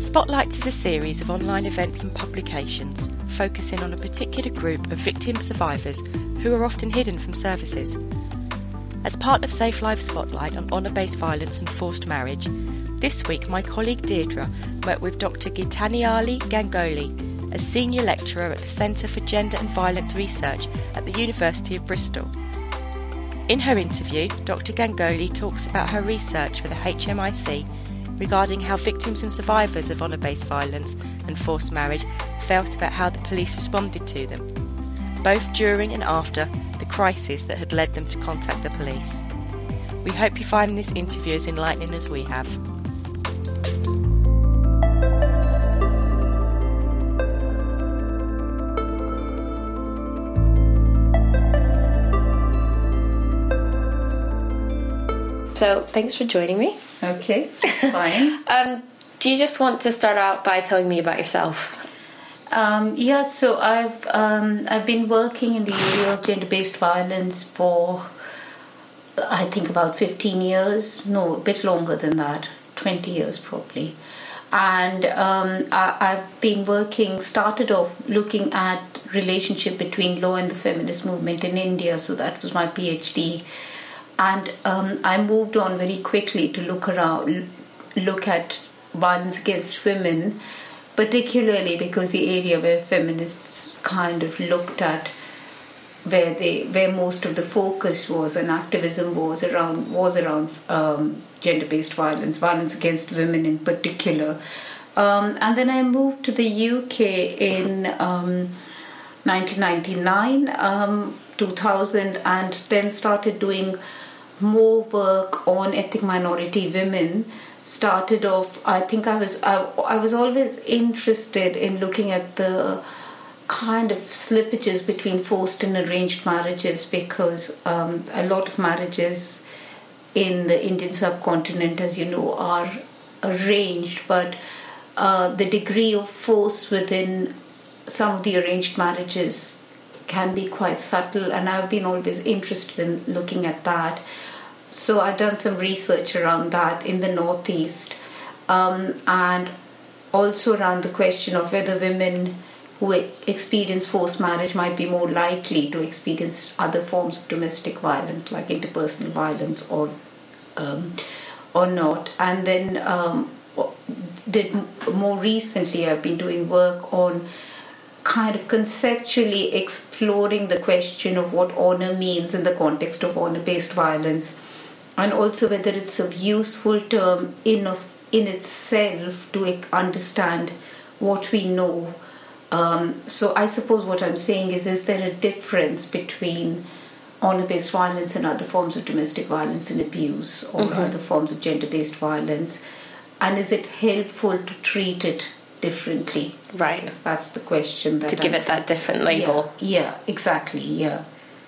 Spotlights is a series of online events and publications focusing on a particular group of victim survivors who are often hidden from services. As part of SafeLives Spotlight on honour based violence and forced marriage, this week my colleague Deirdre met with Dr. Geetanjali Gangoli, a senior lecturer at the Centre for Gender and Violence Research at the University of Bristol. In her interview, Dr. Gangoli talks about her research for the HMIC regarding how victims and survivors of honour based violence and forced marriage felt about how the police responded to them, both during and after the crisis that had led them to contact the police. We hope you find this interview as enlightening as we have. So, thanks for joining me. Okay, fine. um, do you just want to start out by telling me about yourself? Um, yeah, so I've um, I've been working in the area of gender-based violence for I think about fifteen years. No, a bit longer than that, twenty years probably. And um, I, I've been working. Started off looking at relationship between law and the feminist movement in India. So that was my PhD and um, I moved on very quickly to look around, look at violence against women, particularly because the area where feminists kind of looked at where they where most of the focus was and activism was around was around um, gender-based violence, violence against women in particular. Um, and then I moved to the UK in 1999, um, 2000, and then started doing more work on ethnic minority women started off i think i was I, I was always interested in looking at the kind of slippages between forced and arranged marriages because um, a lot of marriages in the indian subcontinent as you know are arranged but uh, the degree of force within some of the arranged marriages can be quite subtle and i've been always interested in looking at that. So I've done some research around that in the Northeast um, and also around the question of whether women who experience forced marriage might be more likely to experience other forms of domestic violence like interpersonal violence or um, or not. And then um, did more recently I've been doing work on kind of conceptually exploring the question of what honor means in the context of honor based violence and also whether it's a useful term in of in itself to understand what we know. Um, so I suppose what I'm saying is, is there a difference between honor-based violence and other forms of domestic violence and abuse, or mm-hmm. other forms of gender-based violence, and is it helpful to treat it differently? Right. that's the question. That to give I'm, it that different label. Yeah, yeah exactly. Yeah.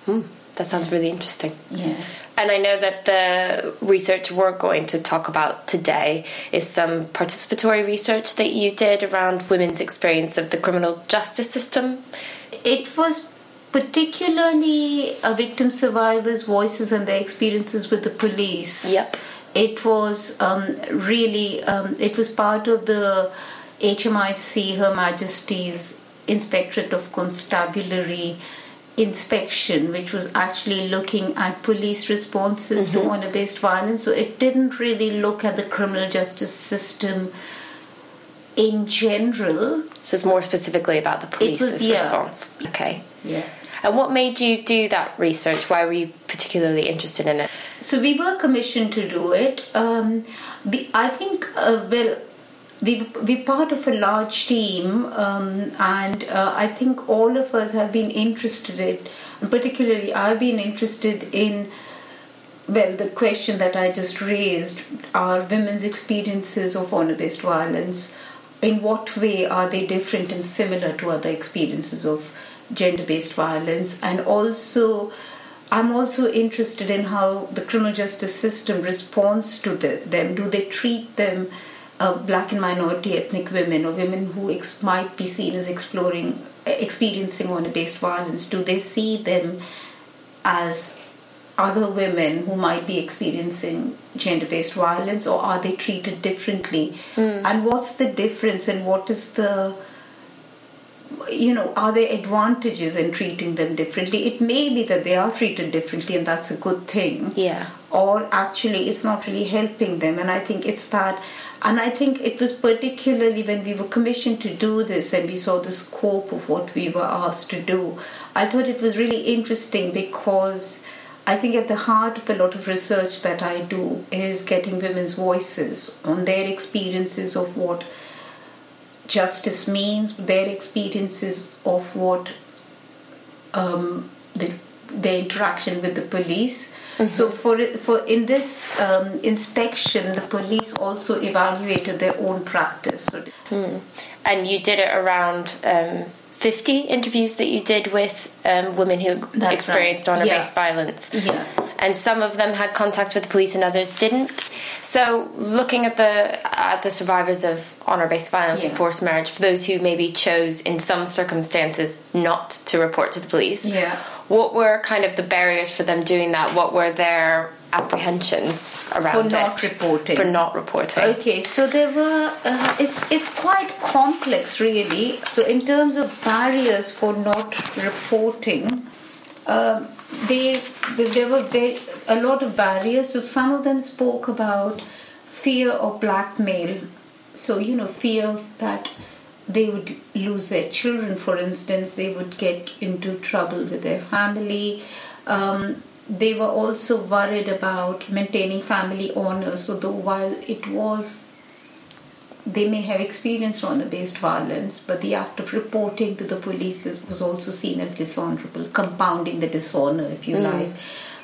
Mm, that sounds really interesting. Yeah. And I know that the research we're going to talk about today is some participatory research that you did around women's experience of the criminal justice system. It was particularly a victim survivors' voices and their experiences with the police. Yep. It was um, really, um, it was part of the HMIC, Her Majesty's Inspectorate of Constabulary inspection, which was actually looking at police responses mm-hmm. to honor based violence. So it didn't really look at the criminal justice system in general. So it's more specifically about the police's was, yeah. response. Okay. Yeah. And what made you do that research? Why were you particularly interested in it? So we were commissioned to do it. Um, I think, uh, well, we we're part of a large team, um, and uh, I think all of us have been interested in, particularly I've been interested in. Well, the question that I just raised are women's experiences of honor based violence. In what way are they different and similar to other experiences of gender based violence? And also, I'm also interested in how the criminal justice system responds to the, them. Do they treat them uh, black and minority ethnic women or women who ex- might be seen as exploring experiencing honor based violence do they see them as other women who might be experiencing gender based violence or are they treated differently? Hmm. And what's the difference and what is the you know, are there advantages in treating them differently? It may be that they are treated differently, and that's a good thing. Yeah. Or actually, it's not really helping them, and I think it's that. And I think it was particularly when we were commissioned to do this and we saw the scope of what we were asked to do. I thought it was really interesting because I think at the heart of a lot of research that I do is getting women's voices on their experiences of what justice means, their experiences of what um, the, their interaction with the police. So for for in this um, inspection, the police also evaluated their own practice. So And you did it around um, 50 interviews that you did with um, women who That's experienced right. honor based Yeah. violence. Yeah. And some of them had contact with the police and others didn't. So, looking at the at the survivors of honor based violence and forced marriage, for those who maybe chose in some circumstances not to report to the police, Yeah. What were kind of the barriers for them doing that? What were their apprehensions around for it? not reporting. For not reporting. Okay, so there were. Uh, it's it's quite complex, really. So in terms of barriers for not reporting, um, they they- there were very a lot of barriers. So some of them spoke about fear of blackmail. So you know, fear that they would lose their children, for instance, they would get into trouble with their family. Um, they were also worried about maintaining family honor. So, though while it was, they may have experienced honor based violence, but the act of reporting to the police was also seen as dishonorable, compounding the dishonor, if you like.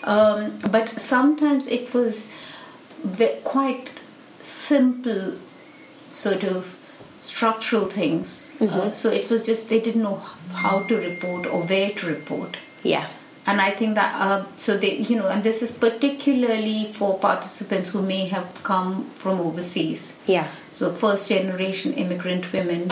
Um, but sometimes it was quite simple sort of structural things. Uh, so it was just they didn't know how to report or where to report. Yeah. And I think that uh, so they you know, and this is particularly for participants who may have come from overseas. Yeah. So first generation immigrant women,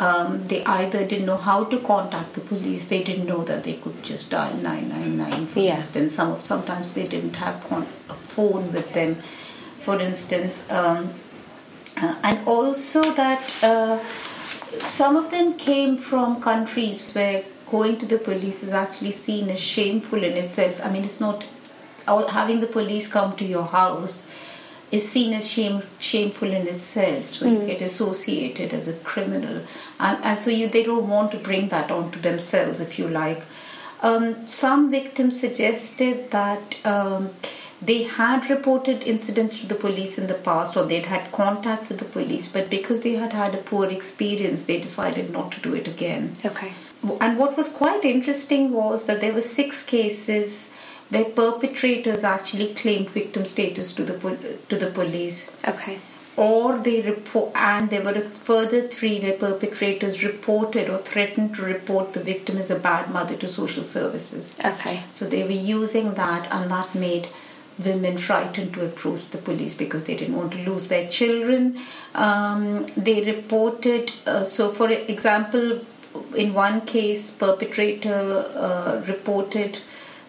um, they either didn't know how to contact the police. They didn't know that they could just dial nine nine nine. For Yeah. instance, some of sometimes they didn't have con- a phone with them. For instance, um, uh, and also that uh, some of them came from countries where going to the police is actually seen as shameful in itself. I mean, it's not having the police come to your house is seen as shame, shameful in itself. So you get associated as a criminal, and and so you they don't want to bring that onto themselves, if you like. Um, some victims suggested that. Um, they had reported incidents to the police in the past or they'd had contact with the police but because they had had a poor experience they decided not to do it again Okay. and what was quite interesting was that there were six cases where perpetrators actually claimed victim status to the pol- to the police Okay. or they report and there were a further three where perpetrators reported or threatened to report the victim as a bad mother to social services Okay. so they were using that, and that made women frightened to approach the police because they didn't want to lose their children. Um, they reported, uh, so for example, in one case, perpetrator uh, reported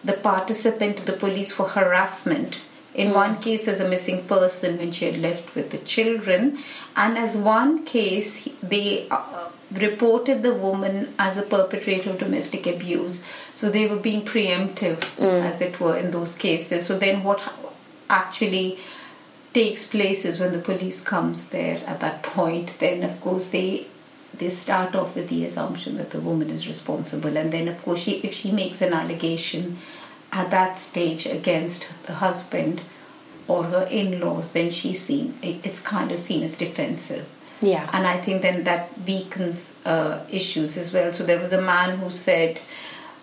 the participant to the police for harassment. In one case, as a missing person when she had left with the children, and as one case, they uh, reported the woman as a perpetrator of domestic abuse. So they were being preemptive, mm. as it were, in those cases. So then, what actually takes place is when the police comes there at that point. Then, of course, they they start off with the assumption that the woman is responsible, and then, of course, she if she makes an allegation at that stage against the husband or her in-laws, then she's seen it's kind of seen as defensive. Yeah. And I think then that weakens uh, issues as well. So there was a man who said,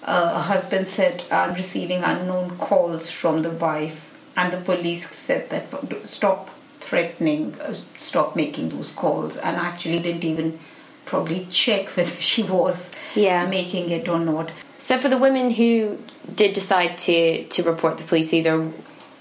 uh, a husband said, I'm receiving unknown calls from the wife, and the police said that stop threatening, uh, stop making those calls, and actually didn't even probably check whether she was Yeah. making it or not. So for the women who did decide to to report the police either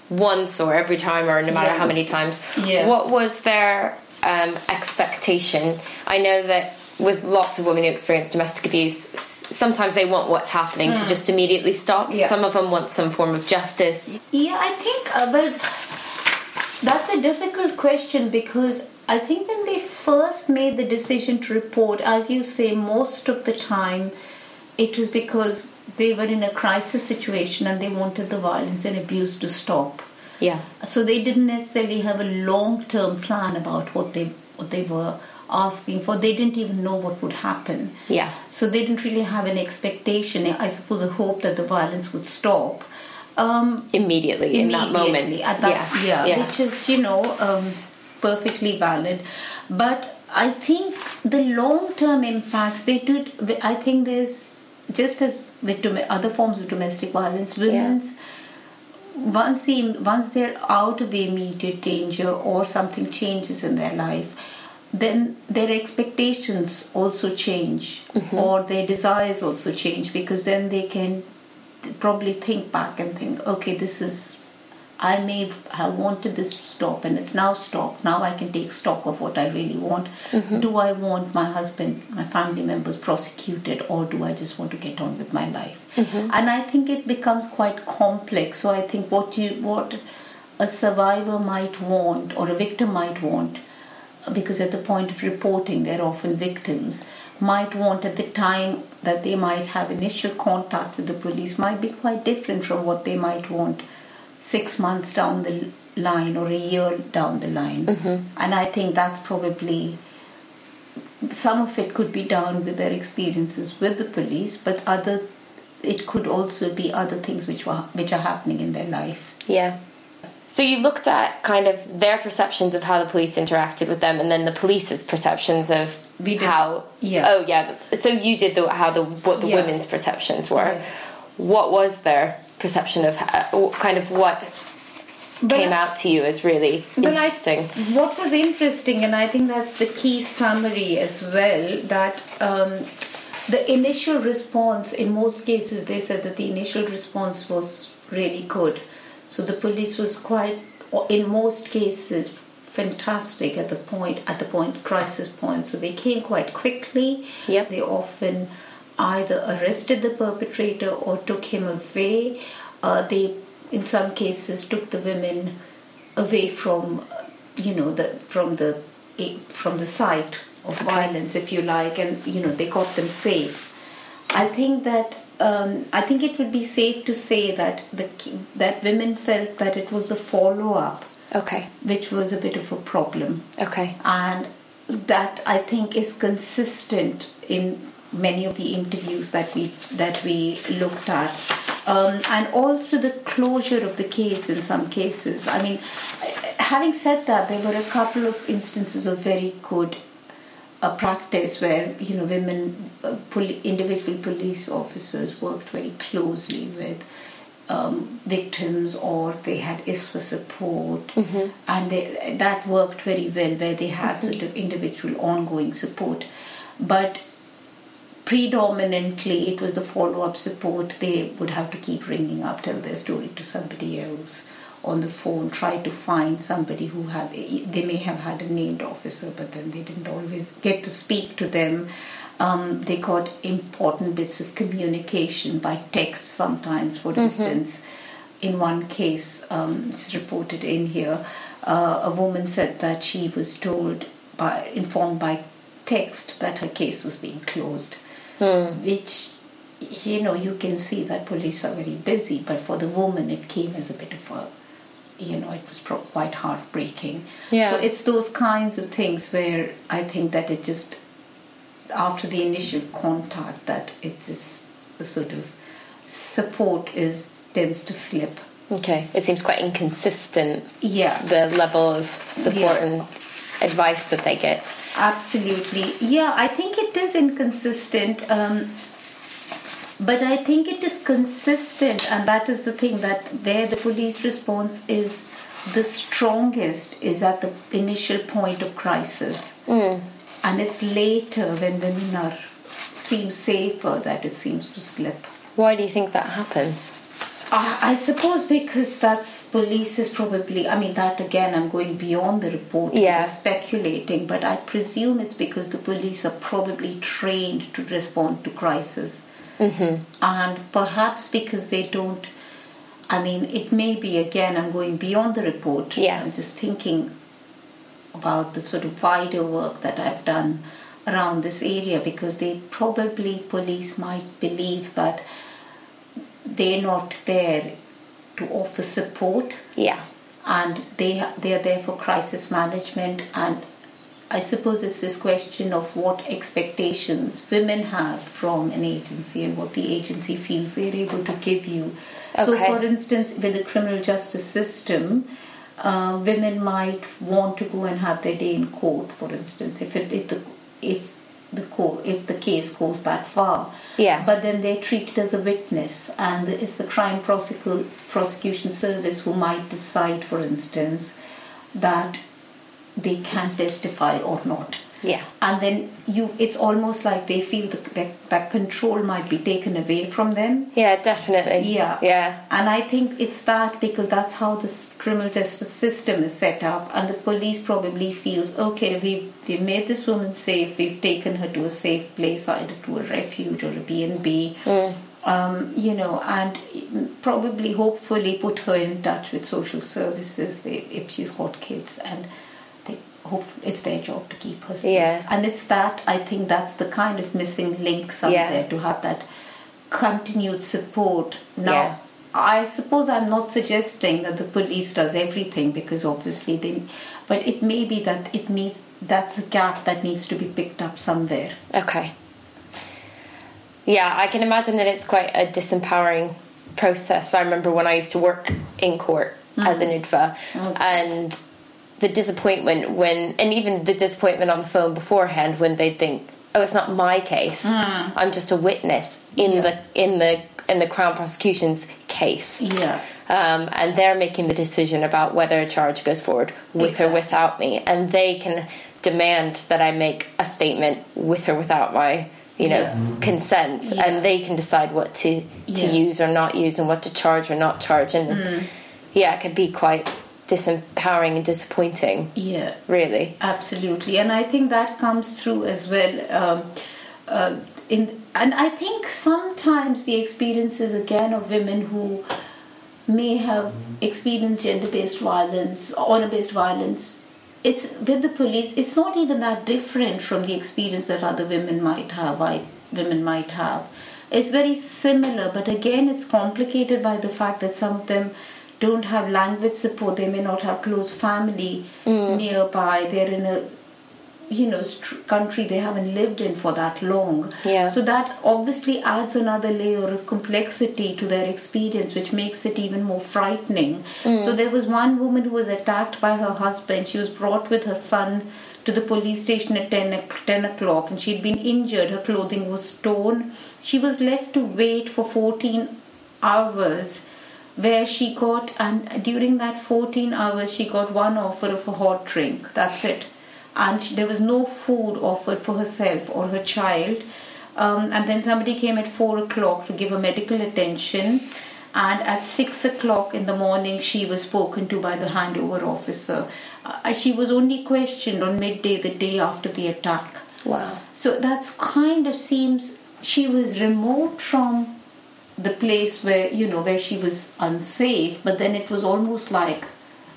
once or every time or no matter Yeah. how many times, Yeah. what was their um, expectation? I know that with lots of women who experience domestic abuse, sometimes they want what's happening mm. to just immediately stop. Yeah. Some of them want some form of justice. Yeah, I think, uh, but that's a difficult question because I think when they first made the decision to report, as you say, most of the time it was because they were in a crisis situation and they wanted the violence and abuse to stop. Yeah. So they didn't necessarily have a long-term plan about what they what they were asking for. They didn't even know what would happen. Yeah. So they didn't really have an expectation. I suppose a hope that the violence would stop. Um, immediately, immediately in that moment. At that, yeah. yeah. yeah. Which is you know um, perfectly valid, but I think the long-term impacts they did. I think there's just as with other forms of domestic violence, women's. Yeah once the once they're out of the immediate danger or something changes in their life then their expectations also change mm-hmm. or their desires also change because then they can probably think back and think okay this is I may have wanted this to stop and it's now stopped. Now I can take stock of what I really want. Mm-hmm. Do I want my husband, my family members prosecuted, or do I just want to get on with my life? Mm-hmm. And I think it becomes quite complex. So I think what you what a survivor might want or a victim might want, because at the point of reporting they're often victims, might want at the time that they might have initial contact with the police might be quite different from what they might want six months down the line or a year down the line. Mm-hmm. And I think that's probably some of it could be down with their experiences with the police, but other it could also be other things which were which are happening in their life. Yeah. So you looked at kind of their perceptions of how the police interacted with them, and then the police's perceptions of how. Yeah. Oh yeah. So you did the how the what the yeah. women's perceptions were. Yeah. What was their perception of kind of what but came out to you as really interesting. I, what was interesting, and I think that's the key summary as well, that um, the initial response, in most cases, they said that the initial response was really good. So the police was quite, in most cases, fantastic at the point at the point crisis point. So they came quite quickly. Yep. They often either arrested the perpetrator or took him away. Uh, they, in some cases, took the women away from, you know, the from the from the site of okay. violence, if you like, and you know they got them safe. I think that um, I think it would be safe to say that the that women felt that it was the follow up, okay, which was a bit of a problem, okay, and that I think is consistent in many of the interviews that we that we looked at, um, and also the closure of the case in some cases. I mean, having said that, there were a couple of instances of very good uh, practice where you know women, uh, poli- individual police officers worked very closely with. Um, victims or they had ISVA support mm-hmm. and they, that worked very well where they had mm-hmm. sort of individual ongoing support but predominantly it was the follow-up support. They would have to keep ringing up tell their story to somebody else on the phone try to find somebody who had they may have had a named officer but then they didn't always get to speak to them. Um, they got important bits of communication by text sometimes for mm-hmm. instance. In one case um, it's reported in here uh, a woman said that she was told by informed by text that her case was being closed mm. which you know you can see that police are very busy but for the woman it came as a bit of a you know it was pro- quite heartbreaking. Yeah. So it's those kinds of things where i think that it just after the initial contact that it is the sort of support is tends to slip. Okay. It seems quite inconsistent yeah. the level of support yeah. and advice that they get Absolutely. Yeah, I think it is inconsistent. Um, but I think it is consistent, and that is the thing that where the police response is the strongest is at the initial point of crisis. Mm. And it's later when women are seem safer that it seems to slip. Why do you think that happens? Uh, I suppose because that's police is probably. I mean, that again, I'm going beyond the report. Yeah. Speculating, but I presume it's because the police are probably trained to respond to crisis, Mm-hmm. and perhaps because they don't. I mean, it may be again. I'm going beyond the report. Yeah. I'm just thinking about the sort of wider work that I've done around this area because they probably police might believe that they're not there to offer support Yeah. and they they are there for crisis management and I suppose it's this question of what expectations women have from an agency and what the agency feels they're able to give you. So, for instance, with the criminal justice system, uh, women might want to go and have their day in court. For instance, if it if the if the court if the case goes that far, Yeah. but then they're treated as a witness, and it's the crime prosecu- prosecution service who might decide, for instance, that they can testify or not. Yeah. And then you, it's almost like they feel that, that that control might be taken away from them. Yeah, definitely. Yeah. Yeah. And I think it's that because that's how the criminal justice system is set up, and the police probably feels okay. We've we've made this woman safe. We've taken her to a safe place, either to a refuge or a B and B. Um, you know, and probably, hopefully, put her in touch with social services if she's got kids, and they hope it's their job to keep us. Yeah. And it's that I think that's the kind of missing link somewhere Yeah. to have that continued support. Now, Yeah. I suppose I'm not suggesting that the police does everything because obviously they, but it may be that it needs that's a gap that needs to be picked up somewhere. Okay. Yeah, I can imagine that it's quite a disempowering process. I remember when I used to work in court as an mm-hmm. IDVA and the disappointment when, and even the disappointment on the phone beforehand when they think, oh, it's not my case. I'm just a witness in Yeah. the in the in the Crown prosecution's case. Yeah. um, and they're making the decision about whether a charge goes forward with Exactly. or without me, and they can demand that I make a statement with or without my, you know, Yeah. consent, Yeah. and they can decide what to to. Mm. use or not use, and what to charge or not charge, and yeah, it can be quite disempowering and disappointing, Yeah. really. Absolutely, and I think that comes through as well. Um, uh, in and I think sometimes the experiences again of women who may have experienced gender-based violence, honor-based violence. It's with the police. It's not even that different from the experience that other women might have. White women might have. It's very similar, but again, it's complicated by the fact that some of them don't have language support. They may not have close family mm. nearby. They're in a you know st- country they haven't lived in for that long Yeah. so that obviously adds another layer of complexity to their experience which makes it even more frightening mm. so there was one woman who was attacked by her husband she was brought with her son to the police station at 10, o- 10 o'clock and she'd been injured her clothing was torn she was left to wait for 14 hours where she got and during that 14 hours she got one offer of a hot drink. That's it. And she, there was no food offered for herself or her child. Um, and then somebody came at 4 o'clock to give her medical attention. And at 6 o'clock in the morning she was spoken to by the handover officer. Uh, she was only questioned on midday the day after the attack. Wow. so that's kind of seems she was removed from the place where you know where she was unsafe, but then it was almost like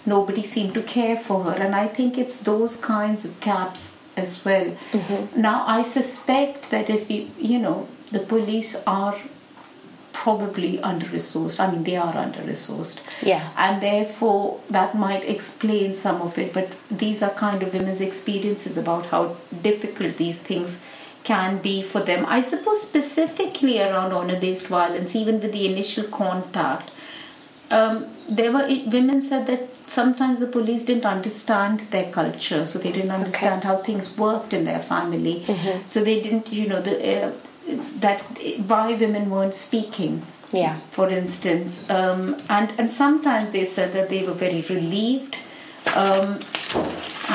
nobody seemed to care for her, and I think it's those kinds of gaps as well. Mm-hmm. Now I suspect that if you you know the police are probably under resourced. I mean they are under resourced Yeah. and therefore that might explain some of it but these are kind of women's experiences about how difficult these things can be for them. I suppose specifically around honor based violence even with the initial contact um, there were women said that sometimes the police didn't understand their culture so they didn't understand how things worked in their family. So they didn't you know the uh, that why women weren't speaking Yeah. for instance, um, and and sometimes they said that they were very relieved, um,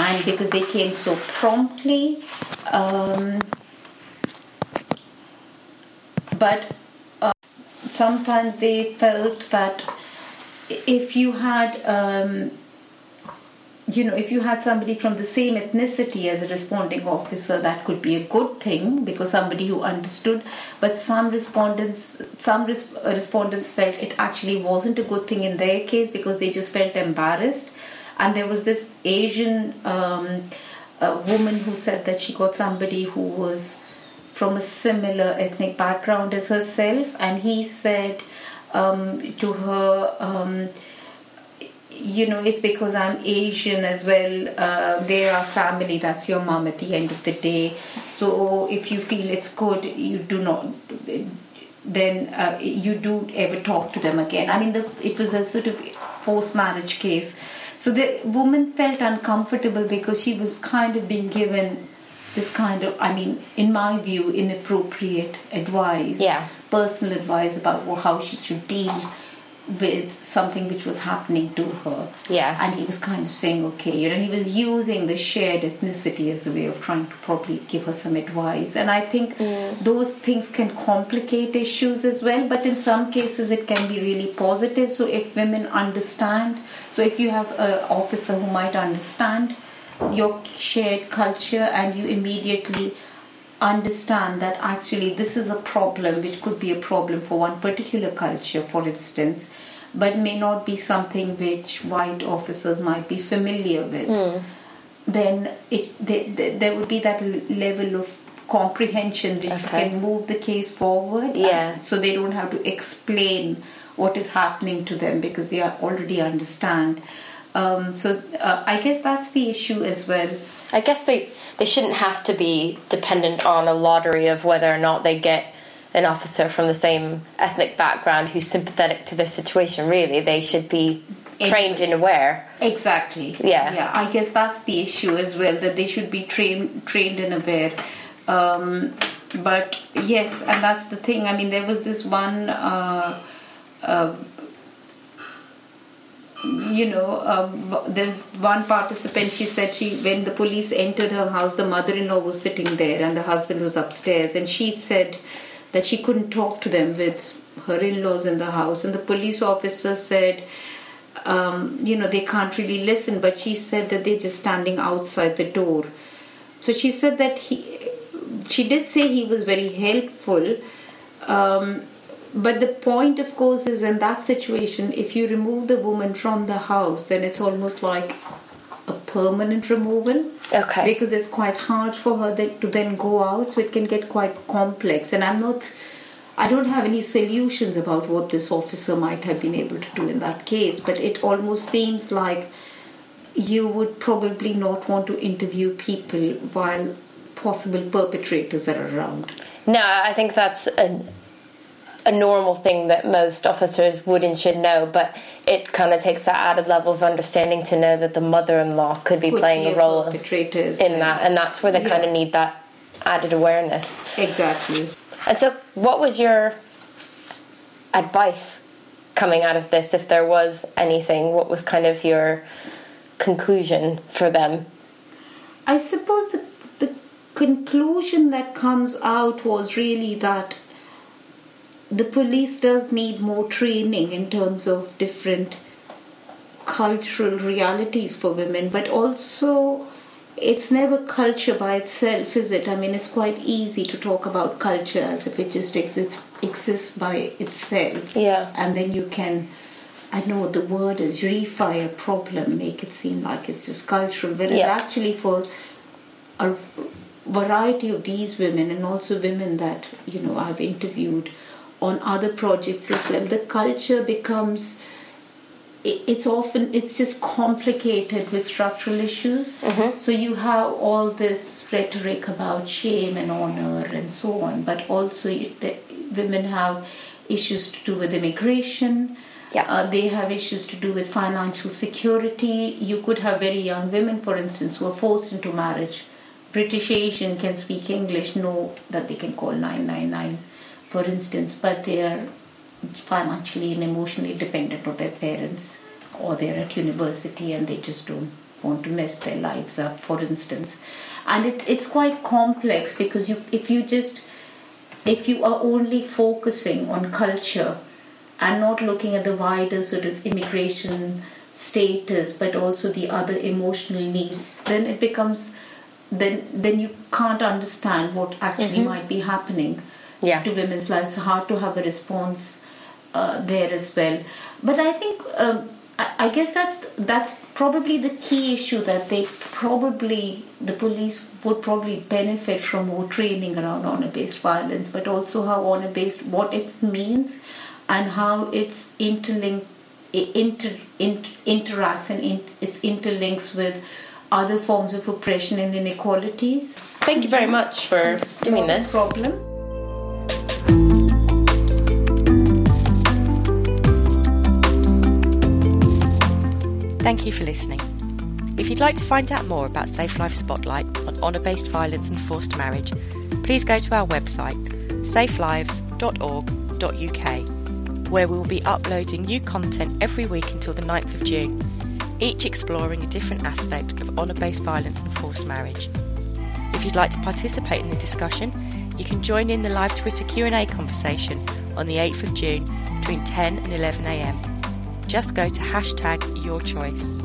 and because they came so promptly, um, but uh, sometimes they felt that if you had um, you know, if you had somebody from the same ethnicity as a responding officer, that could be a good thing because somebody who understood. But some respondents, some res- respondents felt it actually wasn't a good thing in their case because they just felt embarrassed. And there was this Asian um, woman who said that she got somebody who was from a similar ethnic background as herself, and he said um, to her um, you know, it's because I'm Asian as well. Uh, they are family. That's your mom at the end of the day. So if you feel it's good, you do not. Then uh, you do ever talk to them again. I mean, the, it was a sort of forced marriage case. So the woman felt uncomfortable because she was kind of being given this kind of, I mean, in my view, inappropriate advice, yeah. personal advice about how she should deal with something which was happening to her. Yeah. And he was kind of saying, okay, you know, he was using the shared ethnicity as a way of trying to probably give her some advice. And I think mm. those things can complicate issues as well, but in some cases it can be really positive. So if women understand, so if you have an officer who might understand your shared culture and you immediately understand that actually this is a problem which could be a problem for one particular culture, for instance, but may not be something which white officers might be familiar with, mm. then it they, they, there would be that level of comprehension that okay. can move the case forward. Yeah. so they don't have to explain what is happening to them because they already understand. Um, so uh, I guess that's the issue as well. I guess they they shouldn't have to be dependent on a lottery of whether or not they get an officer from the same ethnic background who's sympathetic to their situation. Really, they should be trained and aware. Exactly. Yeah. Yeah. I guess that's the issue as well that they should be trained trained and aware. Um, but yes, and that's the thing. I mean, there was this one. Uh, uh, you know, uh, there's one participant. She said she when the police entered her house, the mother-in-law was sitting there and the husband was upstairs, and she said that she couldn't talk to them with her in-laws in the house, and the police officer said. Um, you know they can't really listen but she said that they're just standing outside the door so she said that he she did say he was very helpful um, but the point, of course, is in that situation, if you remove the woman from the house, then it's almost like a permanent removal. Okay. Because it's quite hard for her to then go out, so it can get quite complex. And I'm not, I don't have any solutions about what this officer might have been able to do in that case, but it almost seems like you would probably not want to interview people while possible perpetrators are around. No, I think that's an a normal thing that most officers would and should know, but it kind of takes that added level of understanding to know that the mother-in-law could be could playing be a role in and, that, and that's where they yeah. kind of need that added awareness. Exactly. And so, what was your advice coming out of this, if there was anything? What was kind of your conclusion for them? I suppose the, the conclusion that comes out was really that the police does need more training in terms of different cultural realities for women, but also it's never culture by itself, is it? I mean, it's quite easy to talk about culture as if it just exists exists by itself. Yeah. And then you can, I don't know what the word is, refire a problem, make it seem like it's just cultural. but yeah. actually, for a variety of these women and also women that you know I've interviewed on other projects as well the culture becomes it's often it's just complicated with structural issues mm-hmm. so you have all this rhetoric about shame and honor and so on but also the, women have issues to do with immigration yeah. Uh, they have issues to do with financial security. You could have very young women, for instance, who are forced into marriage. British Asian can speak English, know that they can call 999 for instance, but they are financially and emotionally dependent on their parents, or they're at university and they just don't want to mess their lives up, for instance. And it, it's quite complex because you, if you just if you are only focusing on culture and not looking at the wider sort of immigration status but also the other emotional needs then it becomes then then you can't understand what actually mm-hmm. might be happening yeah. to women's lives so hard to have a response uh, there as well but i think um, I, I guess that's that's probably the key issue that they probably the police would probably benefit from more training around honor-based violence but also how honor-based what it means and how it's interlinked inter, inter, interacts and in, it's interlinks with other forms of oppression and inequalities. Thank you very much for doing no this. problem. Thank you for listening. If you'd like to find out more about SafeLives Spotlight on honour based violence and forced marriage, please go to our website safelives.org.uk where we will be uploading new content every week until the 9th of June, each exploring a different aspect of honour based violence and forced marriage. If you'd like to participate in the discussion, you can join in the live Twitter Q&A conversation on the 8th of June between 10 and 11am. Just go to hashtag your choice.